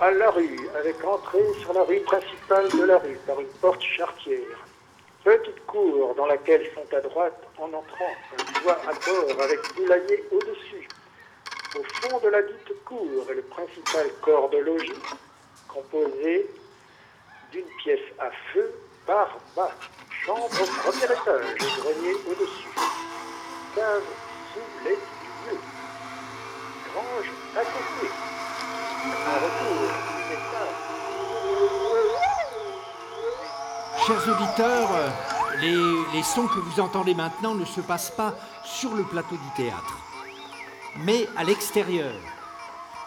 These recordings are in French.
à la rue, avec entrée sur la rue principale de la rue, par une porte chartière. Petite cour dans laquelle sont à droite, en entrant, un toit à bord avec poulailler au-dessus. Au fond de la dite cour est le principal corps de logis, composé d'une pièce à feu par bas, chambre au premier étage grenier au-dessus, cave sous les lieux, grange à côté, Auditeurs, les, les sons que vous entendez maintenant ne se passent pas sur le plateau du théâtre, mais à l'extérieur.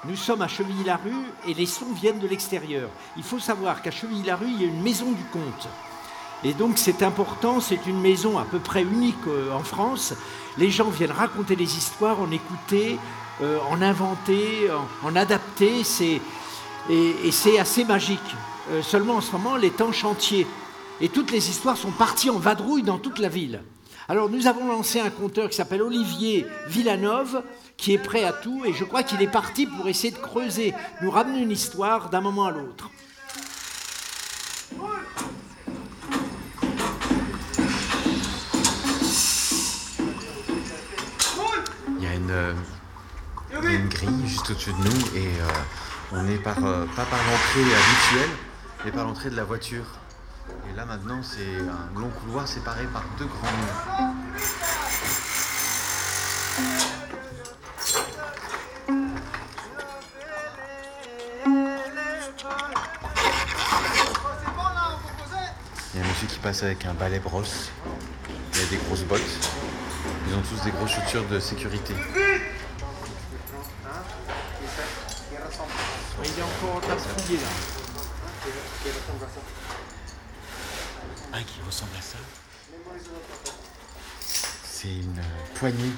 Nous sommes à Chevilly-la-Rue et les sons viennent de l'extérieur. Il faut savoir qu'à Chevilly-la-Rue, il y a une maison du comte. Et donc c'est important, c'est une maison à peu près unique euh, en France. Les gens viennent raconter des histoires, en écouter, euh, en inventer, en, adapter. Et, et c'est assez magique. Euh, seulement en ce moment, elle est en chantier. Et toutes les histoires sont parties en vadrouille dans toute la ville. Alors nous avons lancé un conteur qui s'appelle Olivier Villanove, qui est prêt à tout, et je crois qu'il est parti pour essayer de creuser, nous ramener une histoire d'un moment à l'autre. Il y a une, euh, grille juste au-dessus de nous et euh, on est par, euh, pas par l'entrée habituelle, mais par l'entrée de la voiture. Et là maintenant c'est un long couloir séparé par deux grands murs. Il y a un monsieur qui passe avec un balai brosse. Il a des grosses bottes. Ils ont tous des grosses chaussures de sécurité. Il est encore en train de fouiller là. Un qui ressemble à ça. C'est une euh, poignée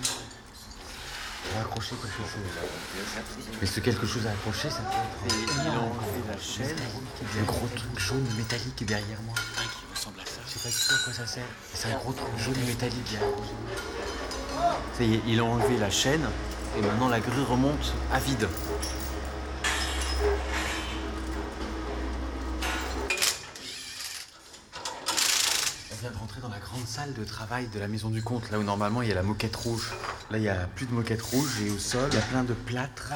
pour accrocher quelque chose. Mais ce quelque chose à accrocher, ça peut être. Il a enlevé la chaîne. Il y a un gros truc jaune métallique derrière moi. Un qui ressemble à ça. Je sais pas du tout à quoi ça sert. C'est un gros truc jaune métallique derrière moi. Ça y est, il a enlevé la chaîne et maintenant la grue remonte à vide. On vient de rentrer dans la salle de travail de la maison du comte, là où normalement il y a la moquette rouge. Là, il y a plus de moquette rouge et au sol, il y a plein de plâtres.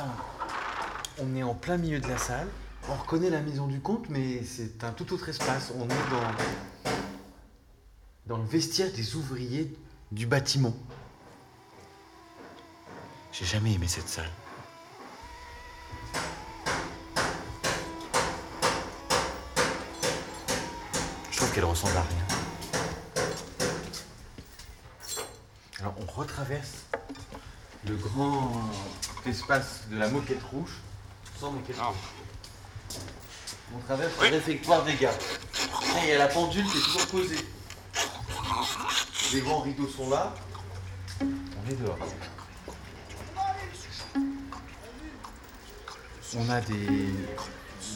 On est en plein milieu de la salle. On reconnaît la maison du comte, mais c'est un tout autre espace. On est dans, dans le vestiaire des ouvriers du bâtiment. J'ai jamais aimé cette salle. Je trouve qu'elle ressemble à rien. Alors on retraverse le grand espace de la moquette rouge sans moquette rouge. On traverse le réfectoire des gars. Là, il y a la pendule qui est toujours posée. Les grands rideaux sont là. On est dehors. On a des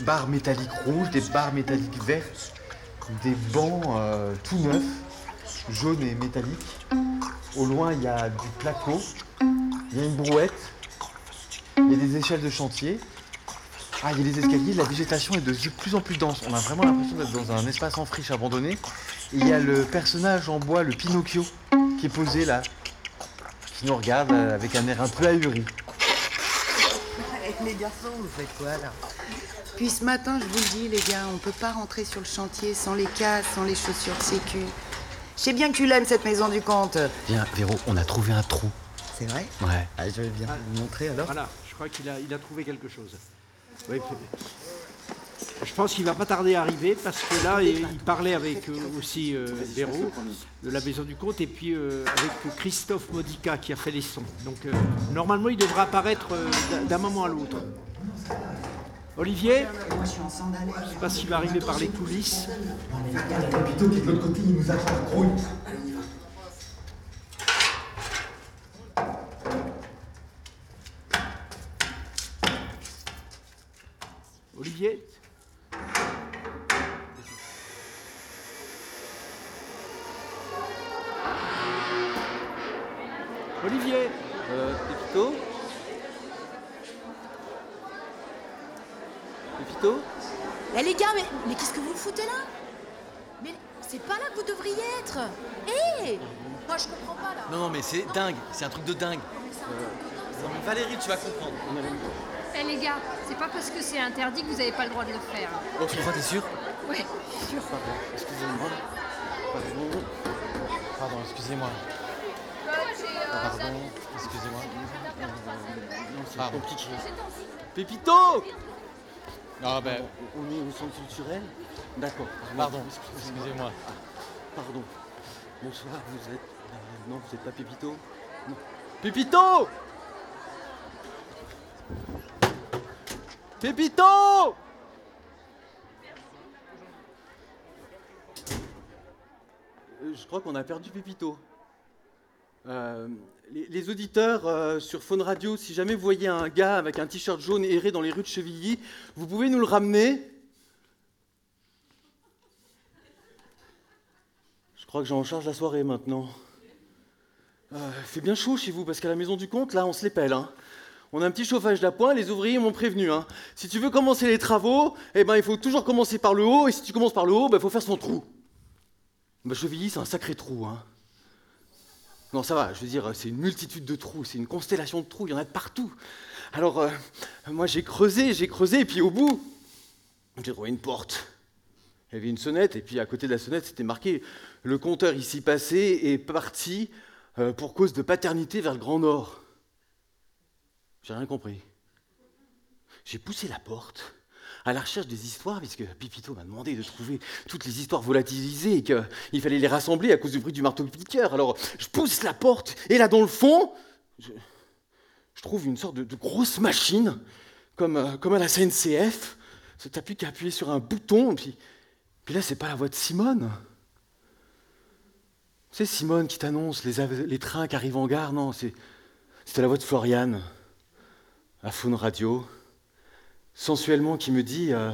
barres métalliques rouges, des barres métalliques vertes, des bancs euh, tout neufs, jaunes et métalliques. Au loin, il y a du placo, il y a une brouette, il y a des échelles de chantier. Ah, il y a des escaliers, la végétation est de plus en plus dense. On a vraiment l'impression d'être dans un espace en friche abandonné. Et il y a le personnage en bois, le Pinocchio, qui est posé là, qui nous regarde avec un air un peu ahuri. Les garçons, vous faites quoi là? Puis ce matin, je vous le dis, les gars, on peut pas rentrer sur le chantier sans les casques, sans les chaussures sécu. Je sais bien que tu l'aimes cette maison du comte. Viens, Véro, on a trouvé un trou. C'est vrai Ouais. Ah, je vais bien vous montrer alors. Voilà, je crois qu'il a, il a trouvé quelque chose. Oui, je pense qu'il va pas tarder à arriver parce que là, il, il parlait avec euh, aussi euh, Véro de la Maison du Comte et puis euh, avec Christophe Modica qui a fait les sons. Donc euh, normalement, il devra apparaître euh, d'un moment à l'autre. Olivier Moi, je suis en sandales. Je sais pas s'il va arriver par les coulisses. Le capitaux qui est de l'autre côté, il nous attend à grouille. Euh, Eh les gars, mais, mais qu'est-ce que vous foutez là? Mais c'est pas là que vous devriez être Hé Moi je comprends pas là Non, non, mais c'est dingue, c'est un truc de dingue. Non, mais Valérie, tu vas comprendre. Eh les gars, c'est pas parce que c'est interdit que vous avez pas le droit de le faire. Oh, tu crois, t'es sûr? Ouais, sûr. Pardon, excusez-moi. Pardon. Pardon, excusez-moi. Pardon, excusez-moi. Non, c'est compliqué. Pépito Ah ben, On est au centre culturel D'accord. pardon, excusez-moi. Pardon. Bonsoir, vous êtes. euh, non, vous n'êtes pas Pépito Pépito Pépito Euh, Je crois qu'on a perdu Pépito. Euh, les, auditeurs euh, sur Phone Radio, si jamais vous voyez un gars avec un t-shirt jaune errer dans les rues de Chevilly, vous pouvez nous le ramener Je crois que j'en charge la soirée maintenant. Euh, fait bien chaud chez vous, parce qu'à la maison du compte, là, on se les pèle. hein. On a un petit chauffage d'appoint, les ouvriers m'ont prévenu. hein. Si tu veux commencer les travaux, eh ben, il faut toujours commencer par le haut, et si tu commences par le haut, il faut faire son trou. Bah, Chevilly, c'est un sacré trou. Hein. Non, ça va, je veux dire, c'est une multitude de trous, c'est une constellation de trous, il y en a de partout. Alors, euh, moi, j'ai creusé, j'ai creusé, et puis au bout, j'ai trouvé une porte. Il y avait une sonnette, et puis à côté de la sonnette, c'était marqué Le compteur ici passé est parti euh, pour cause de paternité vers le Grand Nord. J'ai rien compris. J'ai poussé la porte à la recherche des histoires, puisque Pipito m'a demandé de trouver toutes les histoires volatilisées et qu'il fallait les rassembler à cause du bruit du marteau-piqueur. Alors, je pousse la porte, et là, dans le fond, je, trouve une sorte de, grosse machine, comme, euh, à la CNCF. T'as plus qu'à appuyer sur un bouton, puis, puis là, c'est pas la voix de Simone. C'est Simone qui t'annonce les trains qui arrivent en gare, non, c'est- c'était la voix de Floriane, à Faune Radio sensuellement qui me dit euh,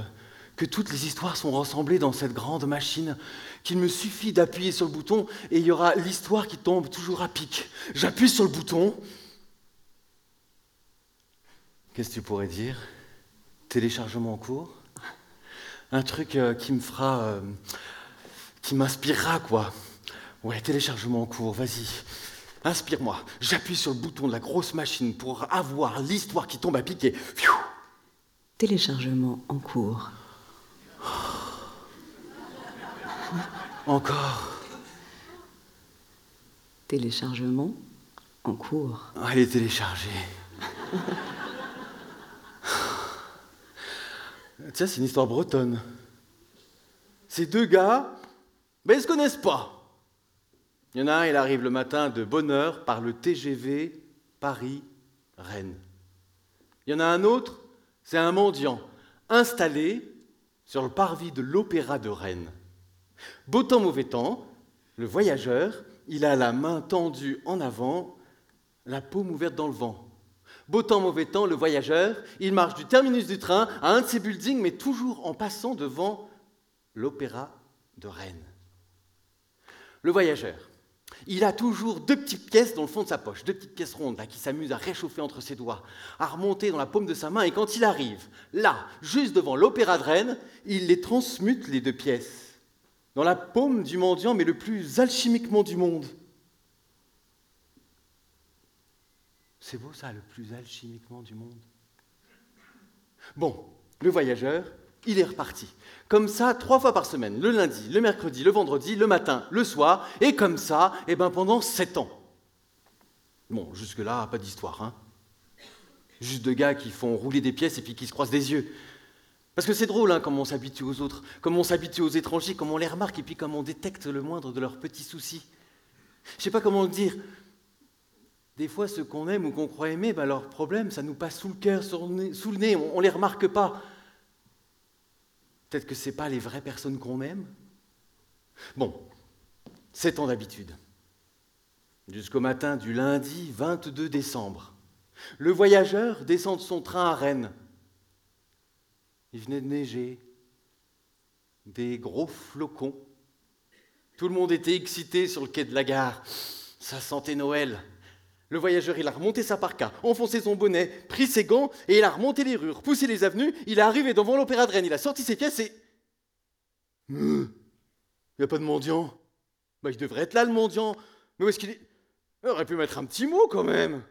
que toutes les histoires sont rassemblées dans cette grande machine, qu'il me suffit d'appuyer sur le bouton et il y aura l'histoire qui tombe toujours à pic. J'appuie sur le bouton. Qu'est-ce que tu pourrais dire? Téléchargement en cours? Un truc euh, qui me fera. euh, qui m'inspirera, quoi. Ouais, téléchargement en cours, vas-y. Inspire-moi. J'appuie sur le bouton de la grosse machine pour avoir l'histoire qui tombe à pic et. Téléchargement en cours. Encore. Téléchargement en cours. Elle est téléchargée. Tiens, c'est une histoire bretonne. Ces deux gars, ben, ils se connaissent pas. Il y en a un, il arrive le matin de bonne heure par le TGV Paris-Rennes. Il y en a un autre, c'est un mendiant installé sur le parvis de l'Opéra de Rennes. Beau temps, mauvais temps, le voyageur, il a la main tendue en avant, la paume ouverte dans le vent. Beau temps, mauvais temps, le voyageur, il marche du terminus du train à un de ses buildings, mais toujours en passant devant l'Opéra de Rennes. Le voyageur, il a toujours deux petites pièces dans le fond de sa poche, deux petites pièces rondes là, qui s'amusent à réchauffer entre ses doigts, à remonter dans la paume de sa main, et quand il arrive, là, juste devant l'Opéra de Rennes, il les transmute, les deux pièces, dans la paume du mendiant, mais le plus alchimiquement du monde. C'est beau ça, le plus alchimiquement du monde. Bon, le voyageur, il est reparti. Comme ça, trois fois par semaine, le lundi, le mercredi, le vendredi, le matin, le soir, et comme ça, et ben pendant sept ans. Bon, jusque-là, pas d'histoire, hein. Juste de gars qui font rouler des pièces et puis qui se croisent des yeux. Parce que c'est drôle, hein, comment on s'habitue aux autres, comment on s'habitue aux étrangers, comment on les remarque et puis comment on détecte le moindre de leurs petits soucis. Je sais pas comment le dire. Des fois, ceux qu'on aime ou qu'on croit aimer, ben, leurs problèmes, ça nous passe sous le cœur, sous le nez, on ne les remarque pas. Peut-être que ce pas les vraies personnes qu'on aime. Bon, sept ans d'habitude. Jusqu'au matin du lundi 22 décembre. Le voyageur descend de son train à Rennes. Il venait de neiger. Des gros flocons. Tout le monde était excité sur le quai de la gare. Ça sentait Noël. Le voyageur, il a remonté sa parka, enfoncé son bonnet, pris ses gants, et il a remonté les rues, poussé les avenues, il est arrivé devant l'Opéra de il a sorti ses pièces et... Il n'y a pas de mendiant? Bah, il devrait être là, le mendiant. Mais où est-ce qu'il est? Il aurait pu mettre un petit mot, quand même.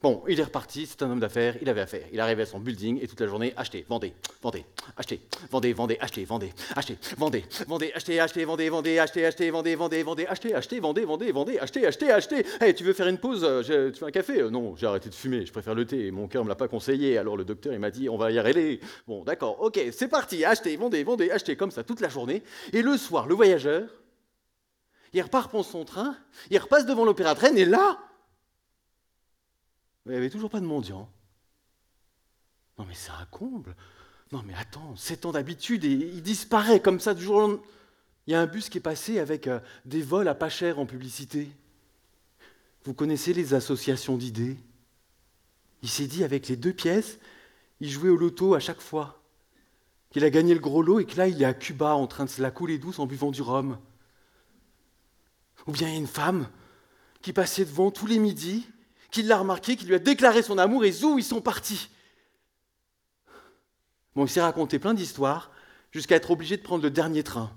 Bon, il est reparti, c'est un homme d'affaires, il avait affaire. Il arrivait à son building et toute la journée, achetez, vendez, vendez, achetez, vendez, vendez, achetez, vendez, achetez, vendez, vendez, achetez, achetez, vendez, vendez, achetez, achetez, vendez, vendez, vendez, achetez, achetez, vendez, vendez, vendez, achetez, achetez, achetez. Hey, tu veux faire une pause Tu veux un café? Non, j'ai arrêté de fumer, je préfère le thé. Mon cœur me l'a pas conseillé, alors le docteur il m'a dit, on va y arrêter. Bon, d'accord, ok, c'est parti, achetez, vendez, vendez, achetez, comme ça toute la journée. Et le soir, le voyageur, il repart prendre son train, il repasse devant l'opéra et là, il n'y avait toujours pas de mendiant. Non mais c'est un comble. Non mais attends, sept ans d'habitude et il disparaît comme ça du jour au lendemain. Il y a un bus qui est passé avec euh, des vols à pas cher en publicité. Vous connaissez les associations d'idées? Il s'est dit avec les deux pièces, il jouait au loto à chaque fois. Qu'il a gagné le gros lot et que là il est à Cuba en train de se la couler douce en buvant du rhum. Ou bien il y a une femme qui passait devant tous les midis qu'il l'a remarqué, qu'il lui a déclaré son amour et zou, ils sont partis. Bon, il s'est raconté plein d'histoires jusqu'à être obligé de prendre le dernier train.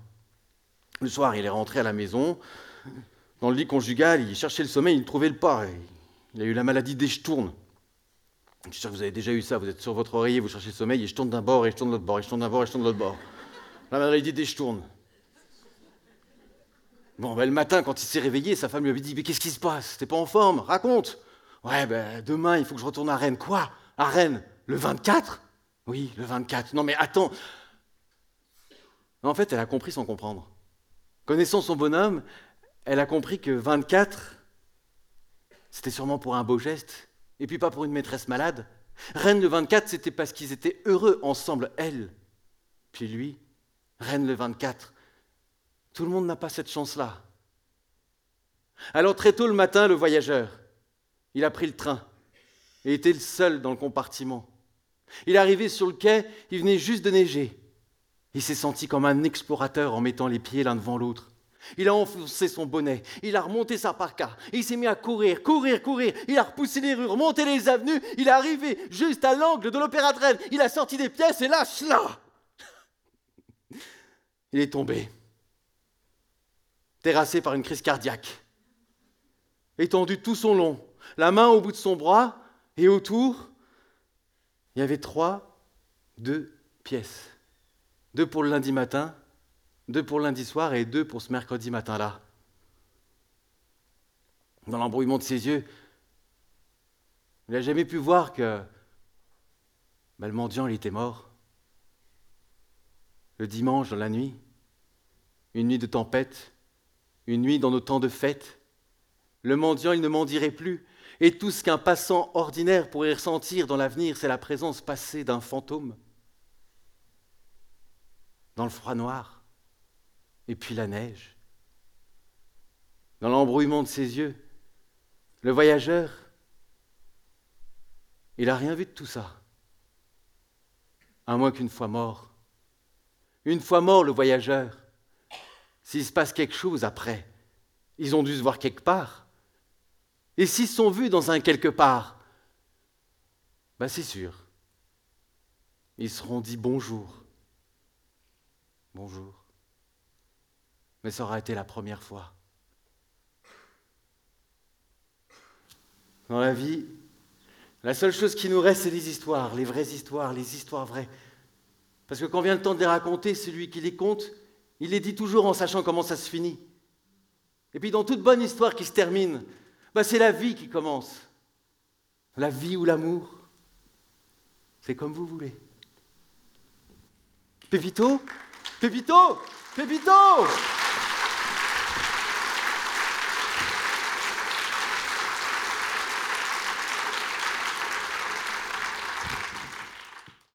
Le soir, il est rentré à la maison. Dans le lit conjugal, il cherchait le sommeil, il ne trouvait le pas. Il a eu la maladie des tourne. Je suis sûr que vous avez déjà eu ça. Vous êtes sur votre oreiller, vous cherchez le sommeil, et je tourne d'un bord, et je tourne de l'autre bord, et je tourne d'un bord, et je tourne de l'autre bord. La maladie des tourne. Bon, ben, le matin, quand il s'est réveillé, sa femme lui avait dit Mais qu'est-ce qui se passe? T'es pas en forme? Raconte Ouais, ben demain, il faut que je retourne à Rennes. Quoi? À Rennes? Le 24 Oui, le 24. Non, mais attends. En fait, elle a compris sans comprendre. Connaissant son bonhomme, elle a compris que 24, c'était sûrement pour un beau geste, et puis pas pour une maîtresse malade. Rennes le 24, c'était parce qu'ils étaient heureux ensemble, elle. Puis lui, Rennes le 24. Tout le monde n'a pas cette chance-là. Alors très tôt le matin, le voyageur, il a pris le train. Et était le seul dans le compartiment. Il est arrivé sur le quai, il venait juste de neiger. Il s'est senti comme un explorateur en mettant les pieds l'un devant l'autre. Il a enfoncé son bonnet, il a remonté sa parka, il s'est mis à courir, courir, courir, il a repoussé les rues, remonté les avenues, il est arrivé juste à l'angle de l'opéra de Rennes, il a sorti des pièces et là, là. Il est tombé, terrassé par une crise cardiaque, étendu tout son long, la main au bout de son bras, et autour, il y avait trois, deux pièces. Deux pour le lundi matin, deux pour le lundi soir et deux pour ce mercredi matin-là. Dans l'embrouillement de ses yeux, il n'a jamais pu voir que le mendiant, il était mort. Le dimanche, dans la nuit, une nuit de tempête, une nuit dans nos temps de fête, le mendiant, il ne mendirait plus, et tout ce qu'un passant ordinaire pourrait ressentir dans l'avenir, c'est la présence passée d'un fantôme. Dans le froid noir, et puis la neige. Dans l'embrouillement de ses yeux, le voyageur, il n'a rien vu de tout ça. À moins qu'une fois mort. Une fois mort, le voyageur, s'il se passe quelque chose après, ils ont dû se voir quelque part. Et s'ils sont vus dans un quelque part, ben c'est sûr, ils seront dit bonjour. Bonjour. Mais ça aura été la première fois. Dans la vie, la seule chose qui nous reste, c'est les histoires, les vraies histoires, les histoires vraies. Parce que quand vient le temps de les raconter, celui qui les compte, il les dit toujours en sachant comment ça se finit. Et puis dans toute bonne histoire qui se termine, bah, c'est la vie qui commence. La vie ou l'amour. C'est comme vous voulez. Pépito? Pépito? Pépito